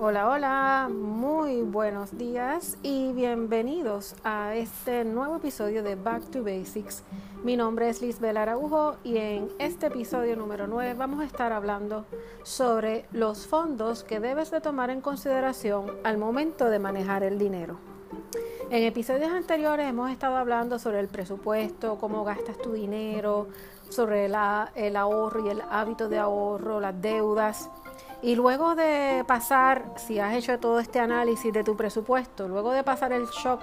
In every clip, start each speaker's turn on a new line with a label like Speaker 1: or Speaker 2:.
Speaker 1: Hola, hola, muy buenos días y bienvenidos a este nuevo episodio de Back to Basics. Mi nombre es Lisbel Araujo y en este episodio número 9 vamos a estar hablando sobre los fondos que debes de tomar en consideración al momento de manejar el dinero. En episodios anteriores hemos estado hablando sobre el presupuesto, cómo gastas tu dinero, sobre el ahorro y el hábito de ahorro, las deudas y luego de pasar, si has hecho todo este análisis de tu presupuesto, luego de pasar el shock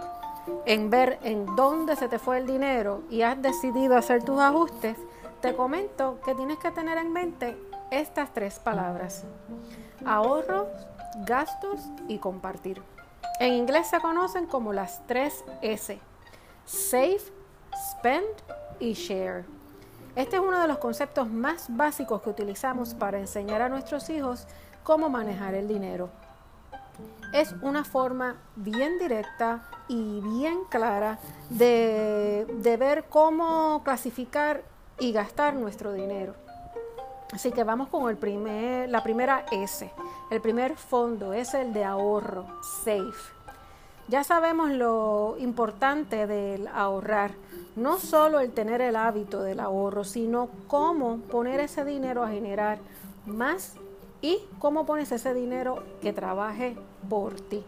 Speaker 1: en ver en dónde se te fue el dinero y has decidido hacer tus ajustes, te comento que tienes que tener en mente estas tres palabras. Ahorros, gastos y compartir. En inglés se conocen como las tres S. Save, spend y share. Este es uno de los conceptos más básicos que utilizamos para enseñar a nuestros hijos cómo manejar el dinero. Es una forma bien directa y bien clara de, ver cómo clasificar y gastar nuestro dinero. Así que vamos con el primer, la primera S. El primer fondo es el de ahorro, safe. Ya sabemos lo importante del ahorrar, no solo el tener el hábito del ahorro, sino cómo poner ese dinero a generar más y cómo pones ese dinero que trabaje por ti.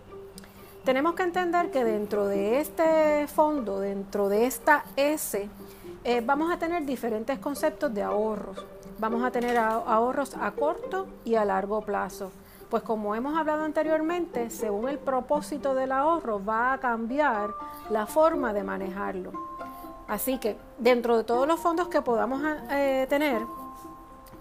Speaker 1: Tenemos que entender que dentro de este fondo, dentro de esta S, eh, vamos a tener diferentes conceptos de ahorros. Vamos a tener ahorros a corto y a largo plazo. Pues como hemos hablado anteriormente, según el propósito del ahorro va a cambiar la forma de manejarlo. Así que dentro de todos los fondos que podamos eh, tener,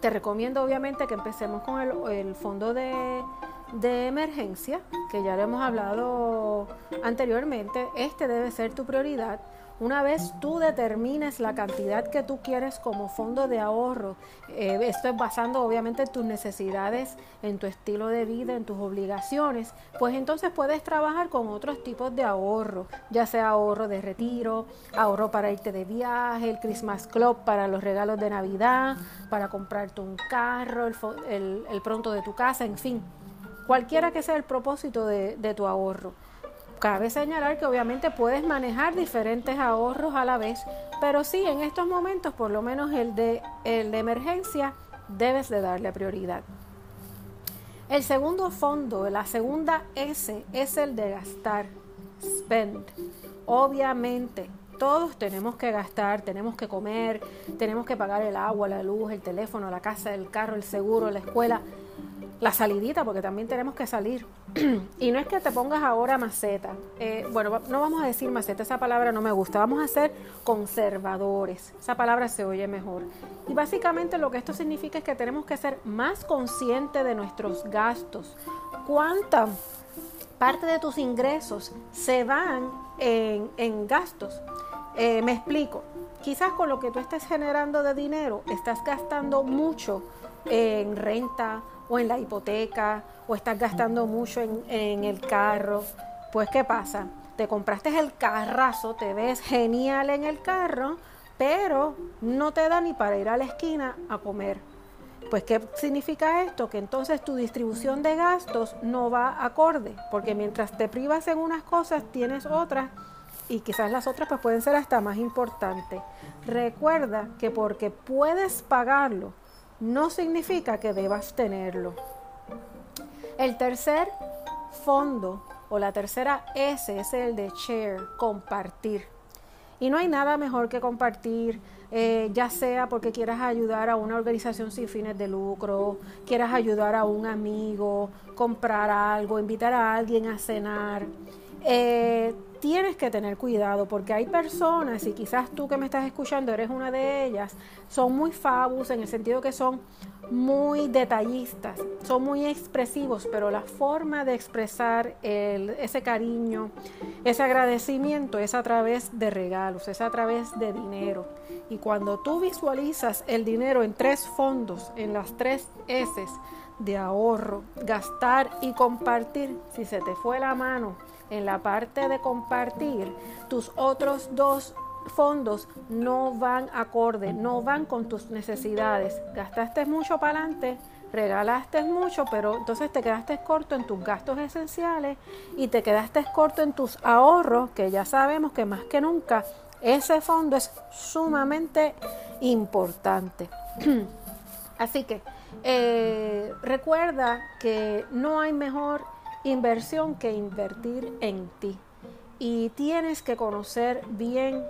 Speaker 1: te recomiendo obviamente que empecemos con el, fondo de, de emergencia, que ya lo hemos hablado anteriormente. Este debe ser tu prioridad una vez tú determines la cantidad que tú quieres como fondo de ahorro, eh, esto es basando obviamente en tus necesidades, en tu estilo de vida, en tus obligaciones, pues entonces puedes trabajar con otros tipos de ahorro, ya sea ahorro de retiro, ahorro para irte de viaje, el Christmas Club para los regalos de Navidad, para comprarte un carro, el, pronto de tu casa, en fin, cualquiera que sea el propósito de tu ahorro. Cabe señalar que obviamente puedes manejar diferentes ahorros a la vez, pero sí en estos momentos, por lo menos el de, el de emergencia, debes de darle prioridad. El segundo fondo, la segunda S, es el de gastar, spend. Obviamente, todos tenemos que gastar, tenemos que comer, tenemos que pagar el agua, la luz, el teléfono, la casa, el carro, el seguro, la escuela la salidita, porque también tenemos que salir. y no es que te pongas ahora maceta. Eh, bueno, no vamos a decir maceta, esa palabra no me gusta. Vamos a ser conservadores. Esa palabra se oye mejor. Y básicamente lo que esto significa es que tenemos que ser más conscientes de nuestros gastos. ¿Cuánta parte de tus ingresos se van en, gastos? Eh, me explico. Quizás con lo que tú estés generando de dinero, estás gastando mucho en renta, o en la hipoteca o estás gastando mucho en, el carro, pues ¿qué pasa? Te compraste el carrazo, te ves genial en el carro, pero no te da ni para ir a la esquina a comer. Pues ¿qué significa esto? Que entonces tu distribución de gastos no va acorde, porque mientras te privas en unas cosas, tienes otras y quizás las otras pues pueden ser hasta más importantes. Recuerda que porque puedes pagarlo, no significa que debas tenerlo. El tercer fondo o la tercera S es el de share, compartir. Y no hay nada mejor que compartir, eh, ya sea porque quieras ayudar a una organización sin fines de lucro, quieras ayudar a un amigo, comprar algo, invitar a alguien a cenar. Eh, tienes que tener cuidado porque hay personas, y quizás tú que me estás escuchando eres una de ellas, son muy fabus en el sentido que son muy detallistas, son muy expresivos, pero la forma de expresar ese cariño, ese agradecimiento es a través de regalos, es a través de dinero. Y cuando tú visualizas el dinero en tres fondos, en las tres S de ahorro, gastar y compartir, si se te fue la mano, en la parte de compartir, tus otros dos fondos no van acorde, no van con tus necesidades. Gastaste mucho para adelante, regalaste mucho, pero entonces te quedaste corto en tus gastos esenciales y te quedaste corto en tus ahorros, que ya sabemos que más que nunca ese fondo es sumamente importante. Así que eh, recuerda que no hay mejor inversión que invertir en ti. Y tienes que conocer bien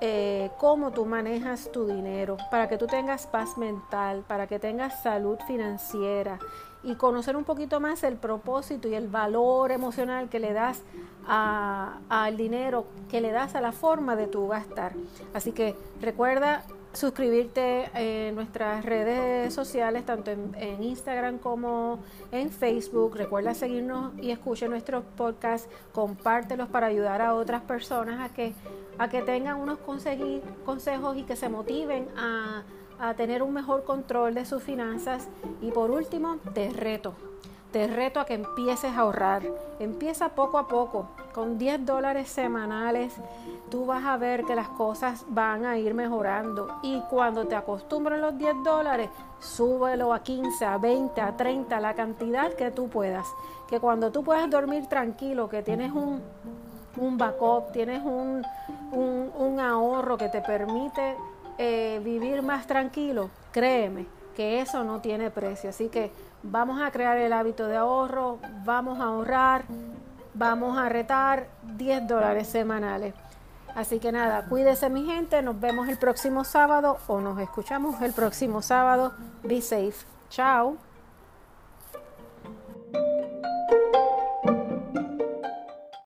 Speaker 1: eh, cómo tú manejas tu dinero para que tú tengas paz mental, para que tengas salud financiera y conocer un poquito más el propósito y el valor emocional que le das al dinero, que le das a la forma de tu gastar. Así que recuerda suscribirte en nuestras redes sociales, tanto en, Instagram como en Facebook. Recuerda seguirnos y escuche nuestros podcasts, compártelos para ayudar a otras personas a que, a que tengan unos consejos y que se motiven a, a tener un mejor control de sus finanzas. Y por último, te reto te reto a que empieces a ahorrar. Empieza poco a poco, con 10 dólares semanales. Tú vas a ver que las cosas van a ir mejorando. Y cuando te acostumbres los 10 dólares, súbelo a 15, a 20, a 30, la cantidad que tú puedas. Que cuando tú puedas dormir tranquilo, que tienes un, un backup, tienes un, un, ahorro que te permite eh, vivir más tranquilo, créeme que eso no tiene precio. Así que vamos a crear el hábito de ahorro, vamos a ahorrar, vamos a retar 10 dólares semanales. Así que nada, cuídese mi gente, nos vemos el próximo sábado o nos escuchamos el próximo sábado. Be safe. Chao.